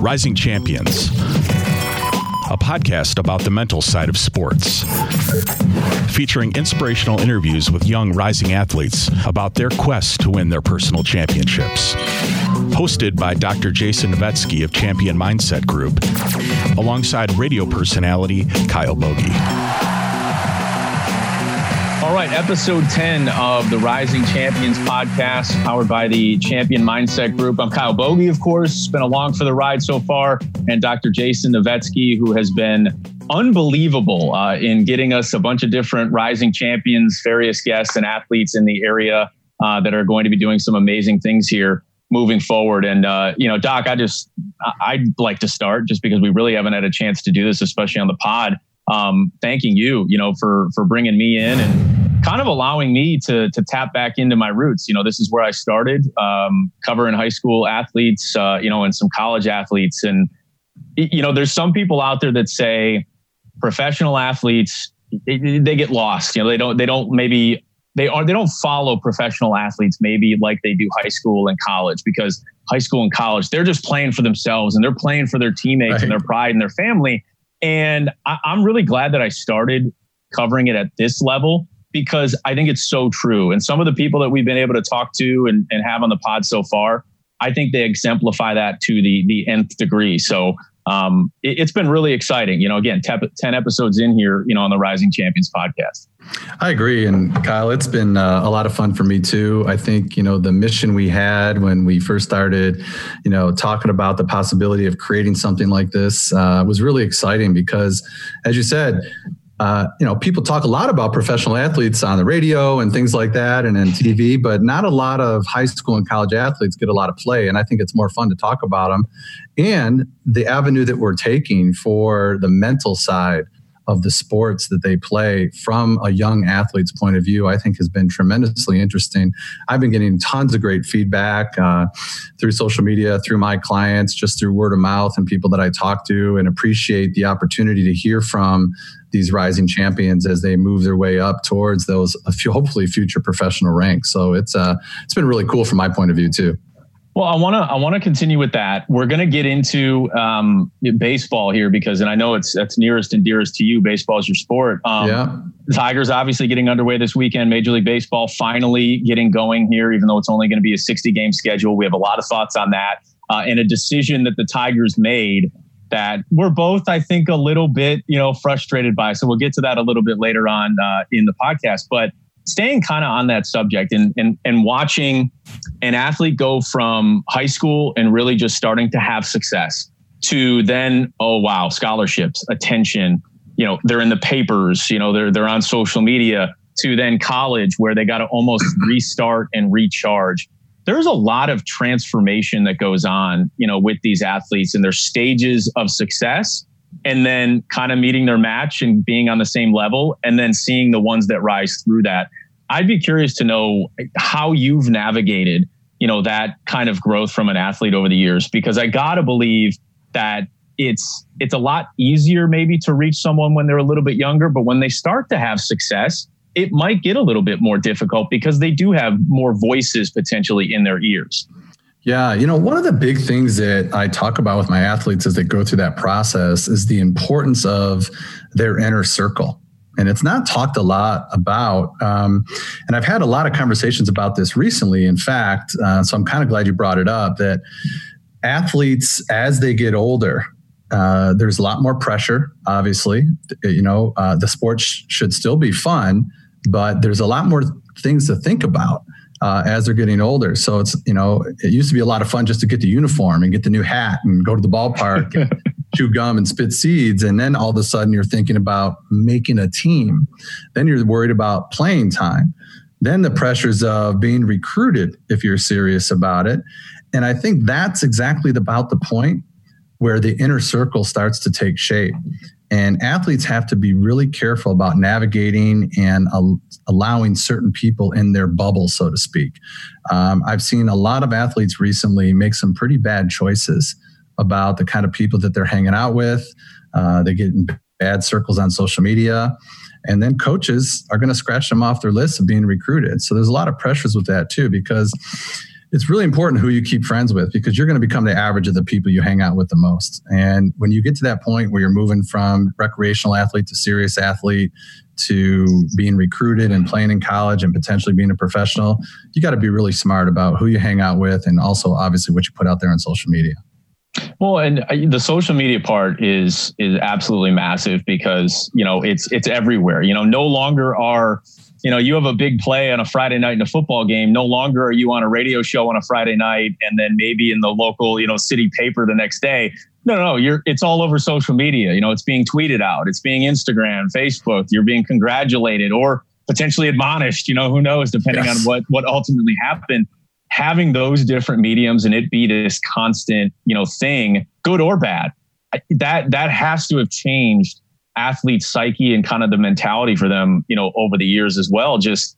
Rising Champions, a podcast about the mental side of sports, featuring inspirational interviews with young rising athletes about their quest to win their personal championships. Hosted by Dr. Jason Novetsky of Champion Mindset Group, alongside radio personality Kyle Bogey. All right, episode 10 of the Rising Champions podcast, powered by the Champion Mindset Group. I'm Kyle Bogey, of course, It's been along for the ride so far, and Dr. Jason Novetsky, who has been unbelievable uh, in getting us a bunch of different rising champions, various guests, and athletes in the area uh, that are going to be doing some amazing things here moving forward. And uh, you know, Doc, I just I'd like to start just because we really haven't had a chance to do this, especially on the pod um, thanking you, you know, for for bringing me in and kind of allowing me to to tap back into my roots. You know, this is where I started um, covering high school athletes, uh, you know, and some college athletes. And you know, there's some people out there that say professional athletes they get lost. You know, they don't they don't maybe they are they don't follow professional athletes maybe like they do high school and college because high school and college they're just playing for themselves and they're playing for their teammates right. and their pride and their family and I, I'm really glad that I started covering it at this level because I think it's so true. And some of the people that we've been able to talk to and, and have on the pod so far, I think they exemplify that to the the nth degree. So um, it, has been really exciting. You know, again, te- 10 episodes in here, you know, on the Rising Champions podcast. I agree. And Kyle, it's been uh, a lot of fun for me too. I think, you know, the mission we had when we first started, you know, talking about the possibility of creating something like this uh, was really exciting because, as you said, uh, you know, people talk a lot about professional athletes on the radio and things like that and on TV, but not a lot of high school and college athletes get a lot of play. And I think it's more fun to talk about them and the avenue that we're taking for the mental side of the sports that they play from a young athlete's point of view, I think has been tremendously interesting. I've been getting tons of great feedback uh, through social media, through my clients, just through word of mouth and people that I talk to, and appreciate the opportunity to hear from these rising champions as they move their way up towards those hopefully future professional ranks. So it's uh, it's been really cool from my point of view too. Well, I want to I want to continue with that. We're going to get into um, baseball here because, and I know it's that's nearest and dearest to you. Baseball is your sport. Um, yeah. Tigers obviously getting underway this weekend. Major League Baseball finally getting going here, even though it's only going to be a 60 game schedule. We have a lot of thoughts on that uh, and a decision that the Tigers made that we're both, I think, a little bit you know frustrated by. So we'll get to that a little bit later on uh, in the podcast, but staying kind of on that subject and, and and watching an athlete go from high school and really just starting to have success to then oh wow scholarships attention you know they're in the papers you know they're they're on social media to then college where they got to almost restart and recharge. There's a lot of transformation that goes on you know with these athletes and their stages of success and then kind of meeting their match and being on the same level and then seeing the ones that rise through that. I'd be curious to know how you've navigated, you know, that kind of growth from an athlete over the years because I got to believe that it's it's a lot easier maybe to reach someone when they're a little bit younger, but when they start to have success, it might get a little bit more difficult because they do have more voices potentially in their ears. Yeah, you know, one of the big things that I talk about with my athletes as they go through that process is the importance of their inner circle. And it's not talked a lot about. Um, and I've had a lot of conversations about this recently, in fact. Uh, so I'm kind of glad you brought it up that athletes, as they get older, uh, there's a lot more pressure, obviously. You know, uh, the sport sh- should still be fun, but there's a lot more things to think about uh, as they're getting older. So it's, you know, it used to be a lot of fun just to get the uniform and get the new hat and go to the ballpark, and chew gum and spit seeds. And then all of a sudden you're thinking about making a team. Then you're worried about playing time. Then the pressures of being recruited if you're serious about it. And I think that's exactly about the point where the inner circle starts to take shape. And athletes have to be really careful about navigating and allowing certain people in their bubble, so to speak. Um, I've seen a lot of athletes recently make some pretty bad choices about the kind of people that they're hanging out with. Uh, they get in bad circles on social media. And then coaches are going to scratch them off their list of being recruited. So there's a lot of pressures with that too, because it's really important who you keep friends with because you're going to become the average of the people you hang out with the most. And when you get to that point where you're moving from recreational athlete to serious athlete to being recruited and playing in college and potentially being a professional, you got to be really smart about who you hang out with and also obviously what you put out there on social media. Well, and uh, the social media part is is absolutely massive because you know it's it's everywhere. You know, no longer are you know, you have a big play on a Friday night in a football game. No longer are you on a radio show on a Friday night and then maybe in the local, you know, city paper the next day. No, no, you're it's all over social media. You know, it's being tweeted out, it's being Instagram, Facebook, you're being congratulated or potentially admonished, you know, who knows, depending yes. on what what ultimately happened. Having those different mediums and it be this constant, you know, thing, good or bad, that that has to have changed athlete psyche and kind of the mentality for them, you know, over the years as well. Just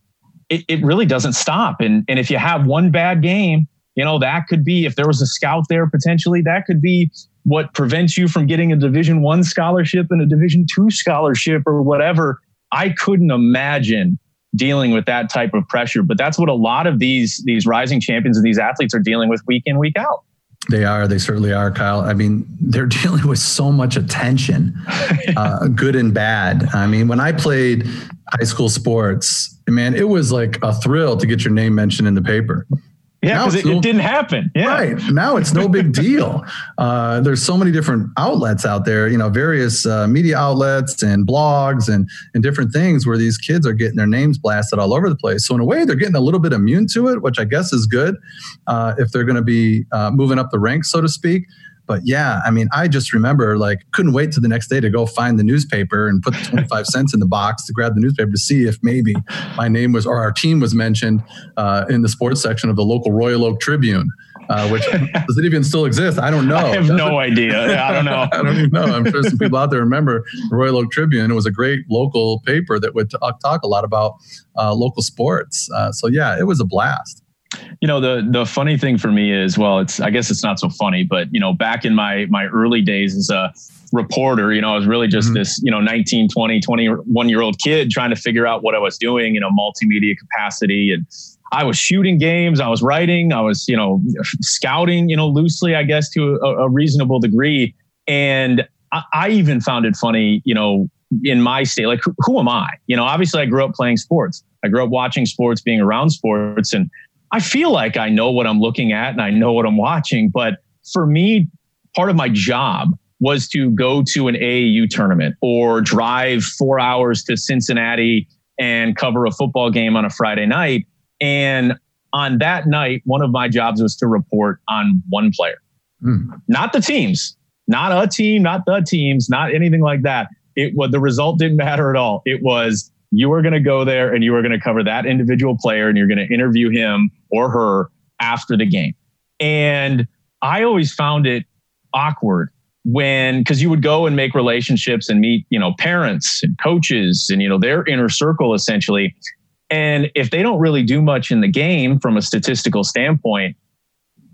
it, it really doesn't stop. And and if you have one bad game, you know, that could be if there was a scout there potentially, that could be what prevents you from getting a division one scholarship and a division two scholarship or whatever. I couldn't imagine dealing with that type of pressure. But that's what a lot of these these rising champions and these athletes are dealing with week in, week out. They are. They certainly are, Kyle. I mean, they're dealing with so much attention, uh, good and bad. I mean, when I played high school sports, man, it was like a thrill to get your name mentioned in the paper. Yeah, because it, no, it, didn't happen. Yeah. Right. Now it's no big deal. Uh, there's so many different outlets out there, you know, various uh, media outlets and blogs and, and different things where these kids are getting their names blasted all over the place. So, in a way, they're getting a little bit immune to it, which I guess is good uh, if they're going to be uh, moving up the ranks, so to speak. But yeah, I mean, I just remember like couldn't wait to the next day to go find the newspaper and put the 25 cents in the box to grab the newspaper to see if maybe my name was or our team was mentioned uh, in the sports section of the local Royal Oak Tribune. Uh, which does it even still exist? I don't know. I have no idea. I don't know. I don't even know. I'm sure some people out there remember the Royal Oak Tribune. It was a great local paper that would talk, talk a lot about uh, local sports. Uh, so yeah, it was a blast you know the the funny thing for me is well it's i guess it's not so funny but you know back in my my early days as a reporter you know i was really just mm-hmm. this you know 19 20 21 year old kid trying to figure out what i was doing in a multimedia capacity. And i was shooting games i was writing i was you know scouting you know loosely i guess to a, a reasonable degree. And I, I even found it funny you know in my state like who, who am i? You know obviously i grew up playing sports. I grew up watching sports, being around sports, and I feel like I know what I'm looking at and I know what I'm watching. But for me, part of my job was to go to an AAU tournament or drive four hours to Cincinnati and cover a football game on a Friday night. And on that night, one of my jobs was to report on one player, mm. not the teams, not a team, not the teams, not anything like that. It was the result didn't matter at all. It was you are going to go there and you are going to cover that individual player and you're going to interview him or her after the game. And I always found it awkward when because you would go and make relationships and meet you know parents and coaches and you know their inner circle essentially and if they don't really do much in the game from a statistical standpoint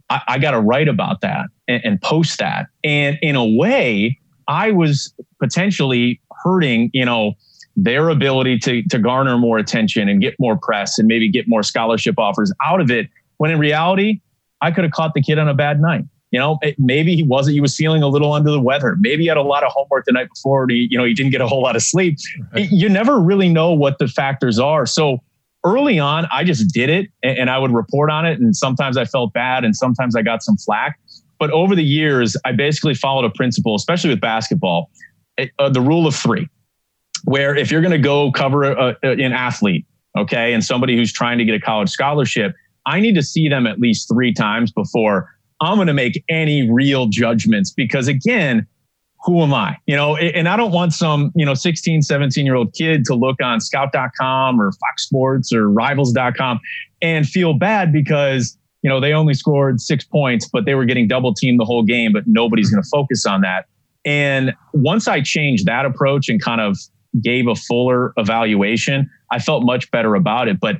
i, I got to write about that and, and post that and in a way i was potentially hurting you know their ability to, to garner more attention and get more press and maybe get more scholarship offers out of it. When in reality, I could have caught the kid on a bad night. You know, it, maybe he wasn't, he was feeling a little under the weather. Maybe he had a lot of homework the night before. And he, you know, he didn't get a whole lot of sleep. You never really know what the factors are. So early on, I just did it and, and I would report on it. And sometimes I felt bad and sometimes I got some flack. But over the years, I basically followed a principle, especially with basketball, uh, the rule of three where if you're going to go cover a, a, an athlete, okay, and somebody who's trying to get a college scholarship, I need to see them at least three times before I'm going to make any real judgments because again, who am I? You know, and I don't want some, you know, 16, 17 year old kid to look on scout.com or Fox Sports or rivals.com and feel bad because, you know, they only scored six points, but they were getting double teamed the whole game, but nobody's going to focus on that. And once I changed that approach and kind of gave a fuller evaluation, I felt much better about it. But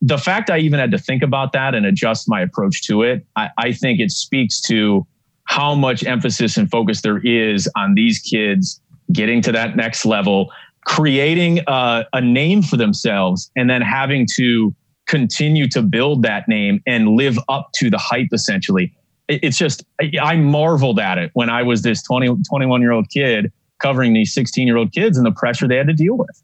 the fact I even had to think about that and adjust my approach to it, I, I think it speaks to how much emphasis and focus there is on these kids getting to that next level, creating a, a name for themselves, and then having to continue to build that name and live up to the hype essentially. It's just, I marveled at it when I was this 20, 21 year old kid covering these 16 year old kids and the pressure they had to deal with.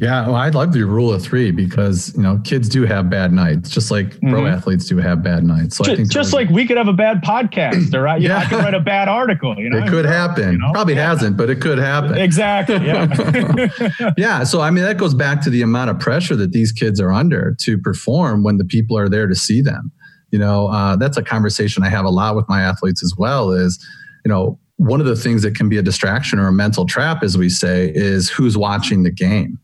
Yeah, well, I love the rule of three because you know kids do have bad nights, just like mm-hmm. pro athletes do have bad nights. So just, I think just like we could have a bad podcast, or right? yeah. I could write a bad article. You know, it could happen. You know? Probably yeah. hasn't, but it could happen. Exactly. Yeah. yeah. So I mean, that goes back to the amount of pressure that these kids are under to perform when the people are there to see them. You know, uh, that's a conversation I have a lot with my athletes as well. Is you know one of the things that can be a distraction or a mental trap, as we say, is who's watching the game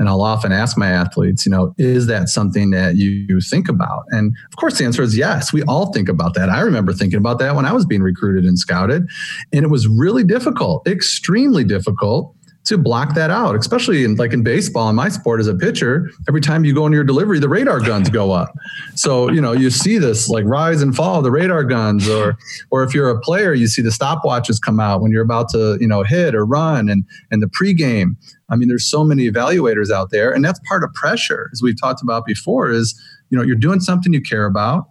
and I'll often ask my athletes, you know, is that something that you think about? And of course, the answer is yes. We all think about that. I remember thinking about that when I was being recruited and scouted. And it was really difficult, extremely difficult to block that out, especially in like in baseball in my sport as a pitcher. Every time you go into your delivery, the radar guns go up. So you know you see this like rise and fall of the radar guns, or or if you're a player, you see the stopwatches come out when you're about to you know hit or run, and and the pregame. I mean, there's so many evaluators out there, and that's part of pressure, as we've talked about before. Is you know you're doing something you care about,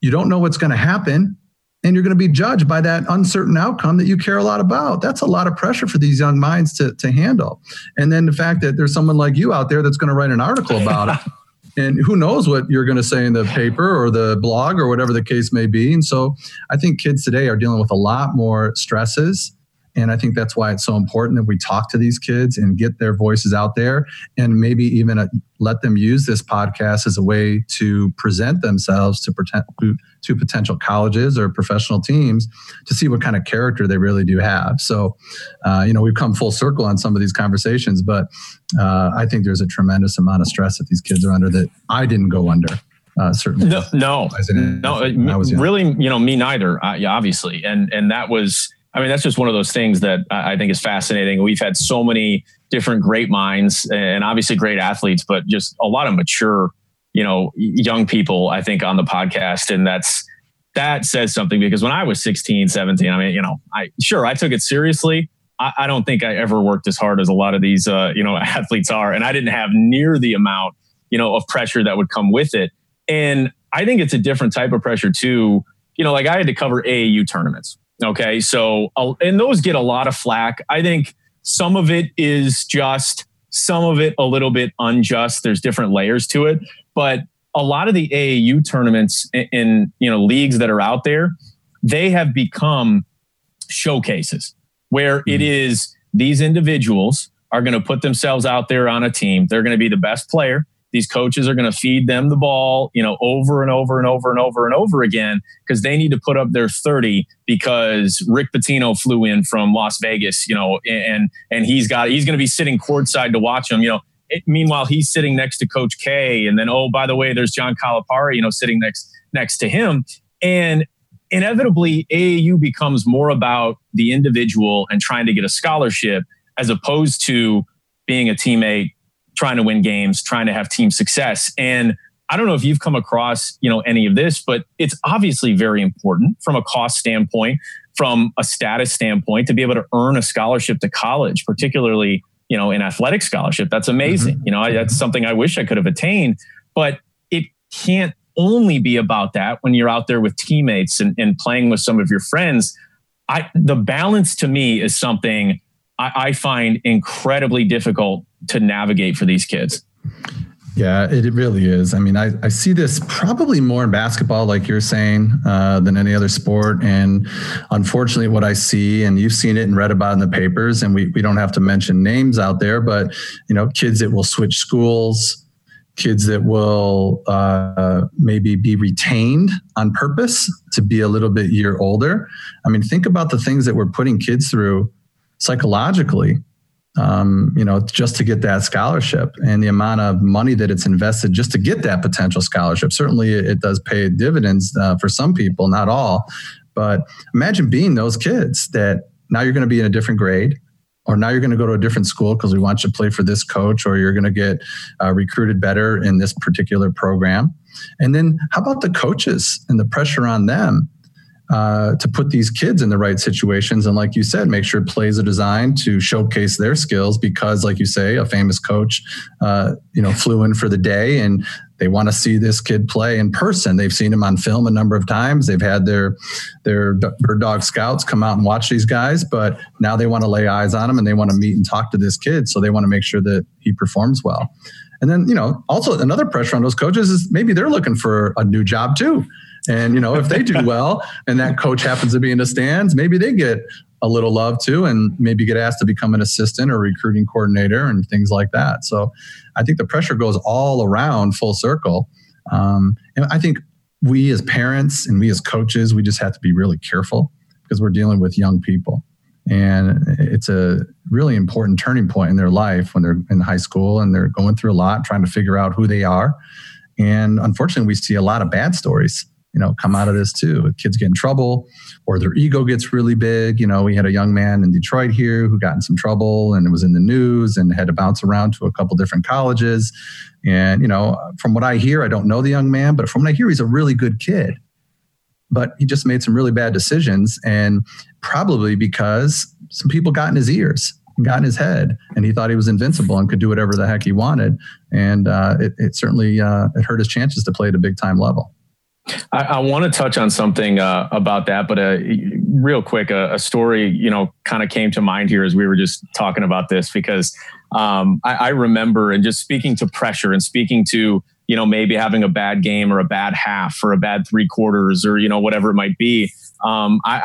you don't know what's going to happen, and you're going to be judged by that uncertain outcome that you care a lot about. That's a lot of pressure for these young minds to, to handle. And then the fact that there's someone like you out there that's going to write an article about it. And who knows what you're going to say in the paper or the blog or whatever the case may be. And so I think kids today are dealing with a lot more stresses and I think that's why it's so important that we talk to these kids and get their voices out there and maybe even uh, let them use this podcast as a way to present themselves to, pretend, to potential colleges or professional teams to see what kind of character they really do have. So, uh, you know, we've come full circle on some of these conversations, but uh, I think there's a tremendous amount of stress that these kids are under that I didn't go under. Uh, certainly, no, no, no really, you know, me neither. Uh, yeah, obviously, and and that was I mean, that's just one of those things that I think is fascinating. We've had so many different great minds and obviously great athletes, but just a lot of mature, you know, young people, I think, on the podcast. And that's, that says something because when I was 16, 17, I mean, you know, I sure I took it seriously. I, I don't think I ever worked as hard as a lot of these, uh, you know, athletes are. And I didn't have near the amount, you know, of pressure that would come with it. And I think it's a different type of pressure too. You know, like I had to cover AAU tournaments Okay. So, and those get a lot of flack. I think some of it is just, some of it a little bit unjust. There's different layers to it. But a lot of the AAU tournaments in, in you know leagues that are out there, they have become showcases where mm-hmm. it is these individuals are going to put themselves out there on a team. They're going to be the best player. These coaches are going to feed them the ball, you know, over and over and over and over and over again because they need to put up their 30 because Rick Pitino flew in from Las Vegas, you know, and and he's got he's going to be sitting courtside to watch them, you know. It, meanwhile, he's sitting next to Coach K, and then oh, by the way, there's John Calipari, you know, sitting next next to him, and inevitably AAU becomes more about the individual and trying to get a scholarship as opposed to being a teammate, trying to win games, trying to have team success. And I don't know if you've come across, you know, any of this, but it's obviously very important from a cost standpoint, from a status standpoint, to be able to earn a scholarship to college, particularly, you know, an athletic scholarship. That's amazing. Mm-hmm. You know, I, that's something I wish I could have attained, but it can't only be about that when you're out there with teammates and, and playing with some of your friends. I the balance to me is something I, I find incredibly difficult to navigate for these kids. Yeah, it, really is. I mean, I, I see this probably more in basketball, like you're saying, uh, than any other sport. And unfortunately, what I see, and you've seen it and read about in the papers, and we, we don't have to mention names out there, but, you know, kids that will switch schools, kids that will uh, maybe be retained on purpose to be a little bit year older. I mean, think about the things that we're putting kids through psychologically um, you know, just to get that scholarship and the amount of money that it's invested just to get that potential scholarship. Certainly, it does pay dividends uh, for some people, not all. But imagine being those kids that now you're going to be in a different grade, or now you're going to go to a different school because we want you to play for this coach, or you're going to get uh, recruited better in this particular program. And then, how about the coaches and the pressure on them? Uh, to put these kids in the right situations. And like you said, make sure plays are designed to showcase their skills because, like you say, a famous coach, uh, you know, flew in for the day and they want to see this kid play in person. They've seen him on film a number of times. They've had their their bird dog scouts come out and watch these guys, but now they want to lay eyes on him and they want to meet and talk to this kid. So they want to make sure that he performs well. And then, you know, also another pressure on those coaches is maybe they're looking for a new job too. And you know, if they do well, and that coach happens to be in the stands, maybe they get a little love too, and maybe get asked to become an assistant or recruiting coordinator and things like that. So, I think the pressure goes all around full circle. Um, and I think we as parents and we as coaches, we just have to be really careful because we're dealing with young people. And it's a really important turning point in their life when they're in high school and they're going through a lot, trying to figure out who they are. And unfortunately, we see a lot of bad stories you know come out of this too. Kids get in trouble or their ego gets really big you know we had a young man in detroit here who got in some trouble and it was in the news and had to bounce around to a couple different colleges. And you know from what i hear i don't know the young man but from what i hear he's a really good kid. But he just made some really bad decisions and probably because some people got in his ears and got in his head and he thought he was invincible and could do whatever the heck he wanted. And uh, it, it, certainly uh, it hurt his chances to play at a big time level I, I want to touch on something uh, about that, but uh, real quick, a, a story you know kind of came to mind here as we were just talking about this because um, I, I remember and just speaking to pressure and speaking to you know maybe having a bad game or a bad half or a bad three quarters or you know whatever it might be. Um, I,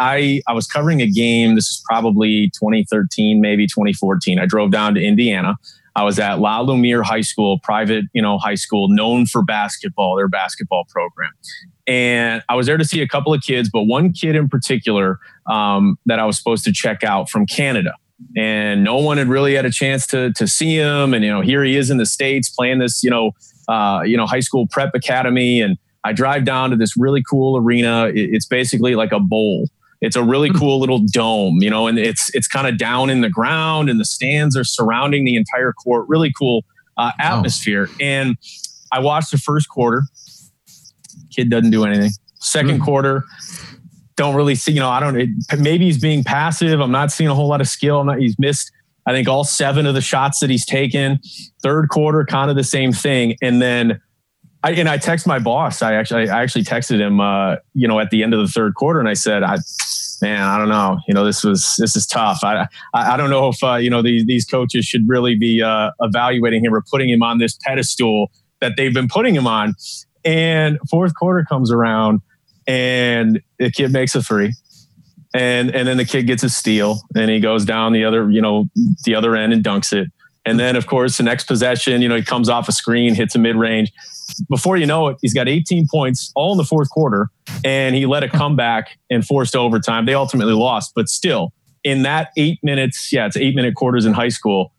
I, I was covering a game. This is probably 2013, maybe 2014. I drove down to Indiana. I was at La Lumiere High School, private, you know, high school known for basketball, their basketball program. And I was there to see a couple of kids, but one kid in particular um, that I was supposed to check out from Canada. And no one had really had a chance to to see him. And you know, here he is in the states playing this, you know, uh, you know, high school prep academy. And I drive down to this really cool arena. It's basically like a bowl it's a really hmm. cool little dome, you know, and it's it's kind of down in the ground, and the stands are surrounding the entire court. Really cool uh, atmosphere. Oh. And I watched the first quarter. Kid doesn't do anything. Second mm. quarter, don't really see. You know, I don't. It, maybe he's being passive. I'm not seeing a whole lot of skill. I'm not. He's missed. I think all seven of the shots that he's taken. Third quarter, kind of the same thing, and then I, and I text my boss. I actually, I actually texted him, uh, you know, at the end of the third quarter, and I said, "I, man, I don't know. You know, this was this is tough. I, I, I don't know if uh, you know these these coaches should really be uh, evaluating him or putting him on this pedestal that they've been putting him on." And fourth quarter comes around, and the kid makes a three, and and then the kid gets a steal, and he goes down the other, you know, the other end and dunks it. And then, of course, the next possession, you know, he comes off a screen, hits a mid range before you know it, he's got 18 points all in the fourth quarter, and he led a comeback and forced overtime. They ultimately lost, but still, in that eight minutes, yeah, it's eight minute quarters in high school.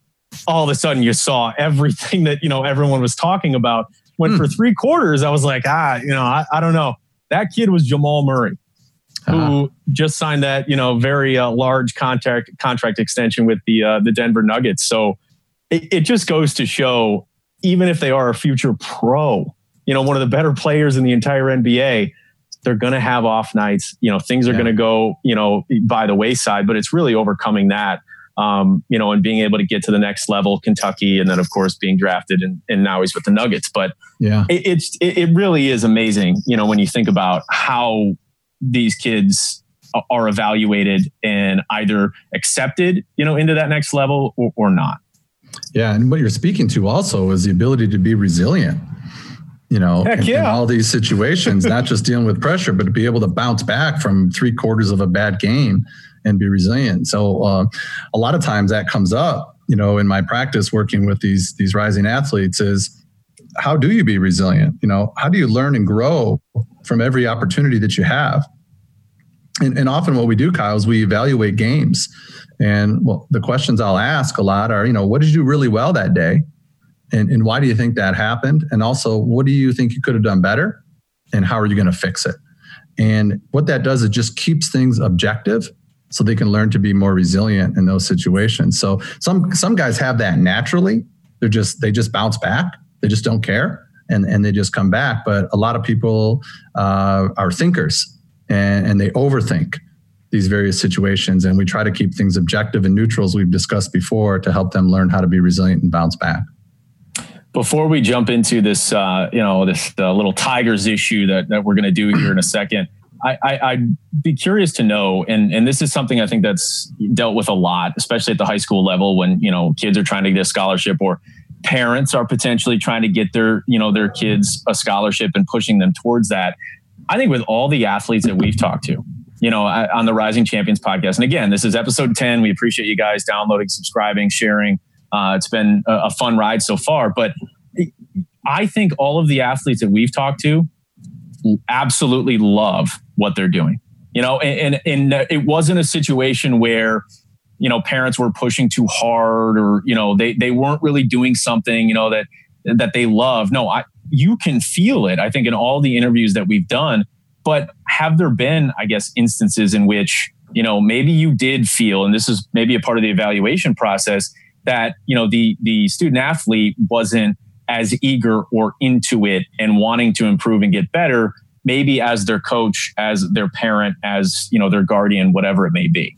All of a sudden, you saw everything that you know everyone was talking about. When hmm. for three quarters, I was like, ah, you know, I, I don't know. That kid was Jamal Murray, who uh-huh. just signed that you know very uh, large contract contract extension with the uh, the Denver Nuggets. So it, it just goes to show even if they are a future pro, you know, one of the better players in the entire NBA, they're going to have off nights. You know, things are yeah. going to go, you know, by the wayside, but it's really overcoming that, um, you know, and being able to get to the next level, Kentucky, and then of course being drafted and, and now he's with the Nuggets. But yeah, it, it's, it, it really is amazing, you know, when you think about how these kids are evaluated and either accepted, you know, into that next level or, or not. Yeah, and what you're speaking to also is the ability to be resilient. You know, in, yeah. in, all these situations, not just dealing with pressure, but to be able to bounce back from three quarters of a bad game and be resilient. So, uh, a lot of times that comes up. You know, in my practice working with these these rising athletes, is how do you be resilient? You know, how do you learn and grow from every opportunity that you have? And, and often, what we do, Kyle, is we evaluate games and well, the questions I'll ask a lot are, you know, what did you do really well that day? And, and why do you think that happened? And also, what do you think you could have done better? And how are you going to fix it? And what that does is just keeps things objective so they can learn to be more resilient in those situations. So some some guys have that naturally. They're just they just bounce back. They just don't care and and they just come back. But a lot of people uh, are thinkers and, and they overthink these various situations. And we try to keep things objective and neutral, as we've discussed before, to help them learn how to be resilient and bounce back. Before we jump into this, uh, you know, this uh, little Tigers issue that, that we're going to do here in a second, I, would be curious to know, and, and this is something I think that's dealt with a lot, especially at the high school level when, you know, kids are trying to get a scholarship or parents are potentially trying to get their, you know, their kids a scholarship and pushing them towards that. I think with all the athletes that we've talked to, you know, on the Rising Champions podcast. And again, this is episode 10. We appreciate you guys downloading, subscribing, sharing. Uh, it's been a, fun ride so far. But I think all of the athletes that we've talked to absolutely love what they're doing. You know, and, and, and it wasn't a situation where, you know, parents were pushing too hard or, you know, they, they weren't really doing something, you know, that, that they love. No, I, you can feel it. I think in all the interviews that we've done, but have there been, I guess, instances in which, you know, maybe you did feel, and this is maybe a part of the evaluation process, that, you know, the the student athlete wasn't as eager or into it and wanting to improve and get better, maybe as their coach, as their parent, as, you know, their guardian, whatever it may be.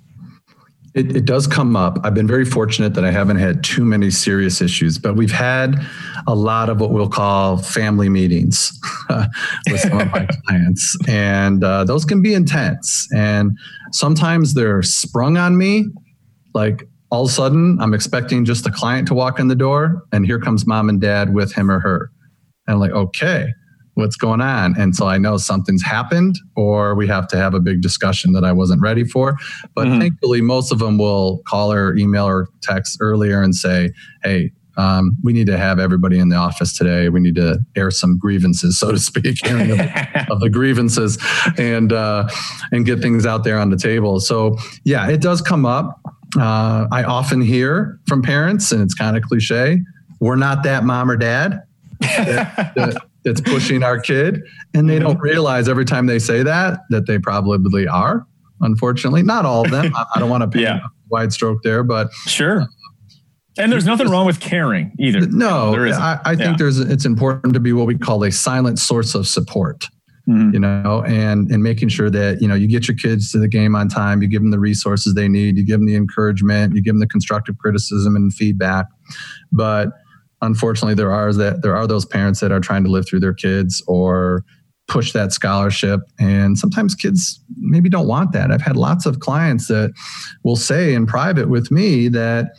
It, it, does come up. I've been very fortunate that I haven't had too many serious issues, but we've had a lot of what we'll call family meetings with some of my clients, and uh, those can be intense. And sometimes they're sprung on me, like all of a sudden I'm expecting just the client to walk in the door, and here comes mom and dad with him or her, and I'm like, okay, what's going on and so i know something's happened or we have to have a big discussion that i wasn't ready for but mm-hmm. thankfully most of them will call or email or text earlier and say hey um, we need to have everybody in the office today. We need to air some grievances, so to speak, of, of, the grievances, and uh, and get things out there on the table. So yeah, it does come up. Uh, I often hear from parents, and it's kind of cliche. We're not that mom or dad. that, that, that's pushing our kid and they don't mm-hmm. realize every time they say that that they probably are unfortunately not all of them i, don't want to be yeah. a wide stroke there but sure and there's nothing wrong with caring either no there I, I, think yeah. there's it's important to be what we call a silent source of support mm-hmm. you know and and making sure that you know you get your kids to the game on time you give them the resources they need you give them the encouragement you give them the constructive criticism and feedback but unfortunately there are that there are those parents that are trying to live through their kids or push that scholarship. And sometimes kids maybe don't want that. I've had lots of clients that will say in private with me that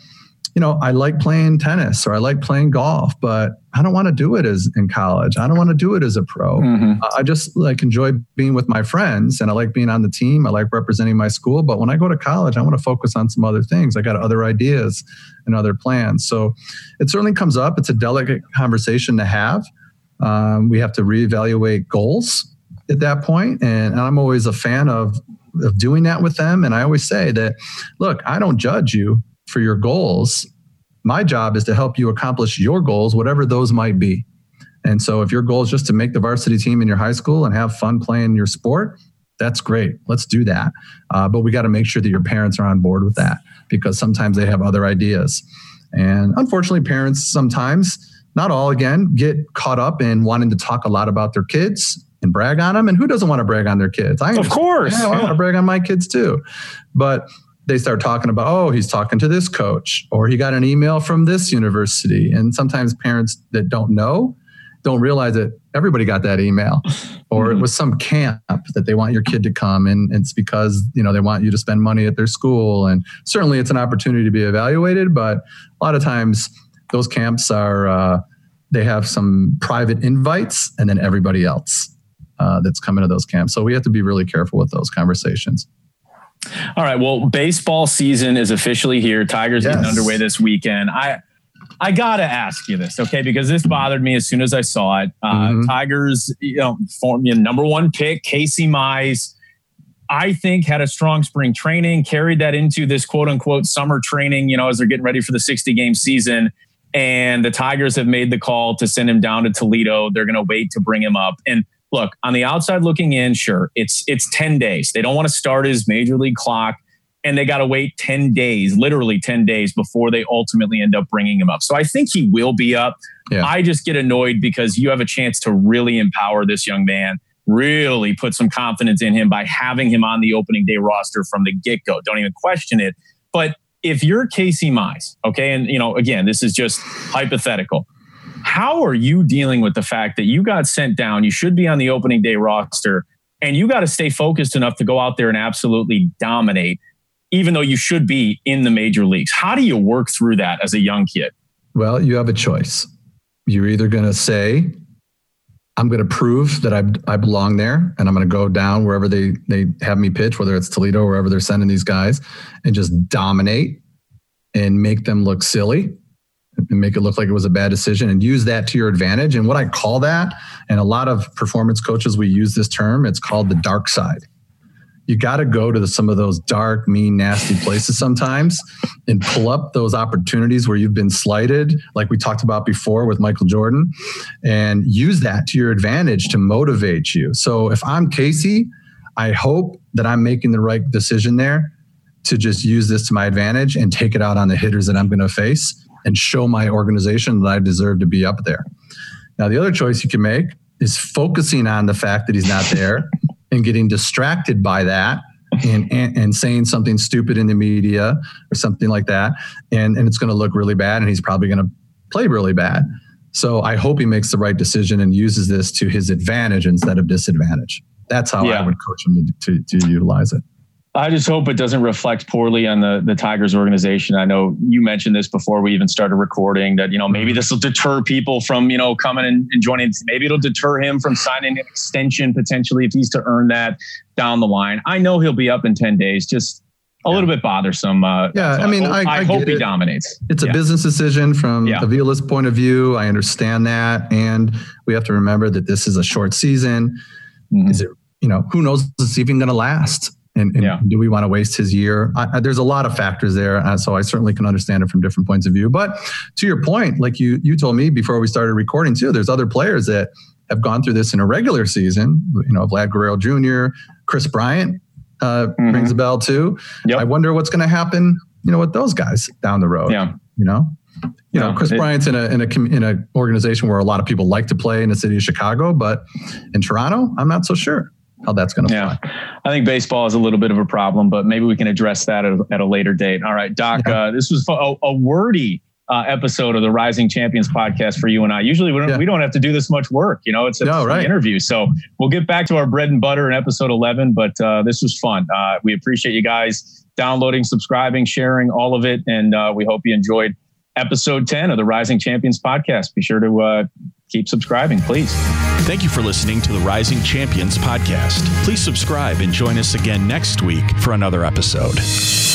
you know, I like playing tennis or I like playing golf, but I don't want to do it as in college. I don't want to do it as a pro. Mm-hmm. I just like enjoy being with my friends and I like being on the team. I like representing my school. But when I go to college, I want to focus on some other things. I got other ideas and other plans. So it certainly comes up. It's a delicate conversation to have. Um, we have to reevaluate goals at that point, and I'm always a fan of of doing that with them. And I always say that, look, I don't judge you for your goals. My job is to help you accomplish your goals, whatever those might be. And so if your goal is just to make the varsity team in your high school and have fun playing your sport, that's great. Let's do that. Uh, but we got to make sure that your parents are on board with that because sometimes they have other ideas. And unfortunately, parents sometimes, not all again, get caught up in wanting to talk a lot about their kids and brag on them. And who doesn't want to brag on their kids? I of course. Yeah, I want to brag on my kids too. But they start talking about, oh, he's talking to this coach, or he got an email from this university. And sometimes parents that don't know don't realize that everybody got that email, or mm-hmm. it was some camp that they want your kid to come, and it's because you know they want you to spend money at their school. And certainly, it's an opportunity to be evaluated, but a lot of times those camps are uh, they have some private invites, and then everybody else uh, that's coming to those camps. So we have to be really careful with those conversations. All right. Well, baseball season is officially here. Tigers yes. getting underway this weekend. I I gotta ask you this, okay? Because this bothered me as soon as I saw it. Uh, mm-hmm. Tigers, you know, form you know, number one pick, Casey Mize. I think had a strong spring training, carried that into this quote unquote summer training, you know, as they're getting ready for the 60 game season. And the Tigers have made the call to send him down to Toledo. They're going to wait to bring him up. And look, on the outside looking in, sure, it's it's 10 days. They don't want to start his major league clock and they got to wait 10 days, literally 10 days before they ultimately end up bringing him up. So I think he will be up. Yeah. I just get annoyed because you have a chance to really empower this young man. really put some confidence in him by having him on the opening day roster from the get go. Don't even question it. But if you're Casey Mize, okay, and you know, again, this is just hypothetical. How are you dealing with the fact that you got sent down? You should be on the opening day roster, and you got to stay focused enough to go out there and absolutely dominate, even though you should be in the major leagues. How do you work through that as a young kid? Well, you have a choice. You're either going to say, I'm going to prove that I, I belong there and I'm going to go down wherever they, they have me pitch, whether it's Toledo, or wherever they're sending these guys, and just dominate and make them look silly and make it look like it was a bad decision and use that to your advantage. And what I call that, and a lot of performance coaches, we use this term, it's called the dark side you got to go to the, some of those dark, mean, nasty places sometimes and pull up those opportunities where you've been slighted, like we talked about before with Michael Jordan, and use that to your advantage to motivate you. So if I'm Casey, I hope that I'm making the right decision there to just use this to my advantage and take it out on the hitters that I'm going to face and show my organization that I deserve to be up there. Now, the other choice you can make is focusing on the fact that he's not there and getting distracted by that and, and, and saying something stupid in the media or something like that. And, and it's going to look really bad and he's probably going to play really bad. So I hope he makes the right decision and uses this to his advantage instead of disadvantage. That's how yeah. I would coach him to, to, to utilize it. I just hope it doesn't reflect poorly on the the Tigers organization. I know you mentioned this before we even started recording that you know maybe this will deter people from you know coming and, and joining. Maybe it'll deter him from signing an extension potentially if he's to earn that down the line. I know he'll be up in ten days. Just a yeah. little bit bothersome. Uh, yeah, so I mean, I, hope, I, I hope he it. dominates. It's a business decision from yeah. Avila's point of view. I understand that, and we have to remember that this is a short season. Mm-hmm. Is it? You know, who knows if it's even going to last? And, and yeah. do we want to waste his year? I, there's a lot of factors there, uh, so I certainly can understand it from different points of view. But to your point, like you you told me before we started recording too, there's other players that have gone through this in a regular season. You know, Vlad Guerrero Jr., Kris Bryant uh, mm-hmm. rings a bell too. Yep. I wonder what's going to happen. You know, with those guys down the road. Yeah. You know, you know, Kris it, Bryant's in a in a in a organization where a lot of people like to play in the city of Chicago, but in Toronto, I'm not so sure how that's going to yeah. fly. I think baseball is a little bit of a problem, but maybe we can address that at a, at a later date. All right, Doc, yeah. uh, this was a, a wordy uh, episode of the Rising Champions podcast for you and I. Usually we don't, yeah. we don't have to do this much work, you know, it's a no, right. interview. So we'll get back to our bread and butter in episode 11, but uh, this was fun. Uh, we appreciate you guys downloading, subscribing, sharing all of it. And uh, we hope you enjoyed episode 10 of the Rising Champions podcast. Be sure to uh, keep subscribing, please. Thank you for listening to the Rising Champions podcast. Please subscribe and join us again next week for another episode.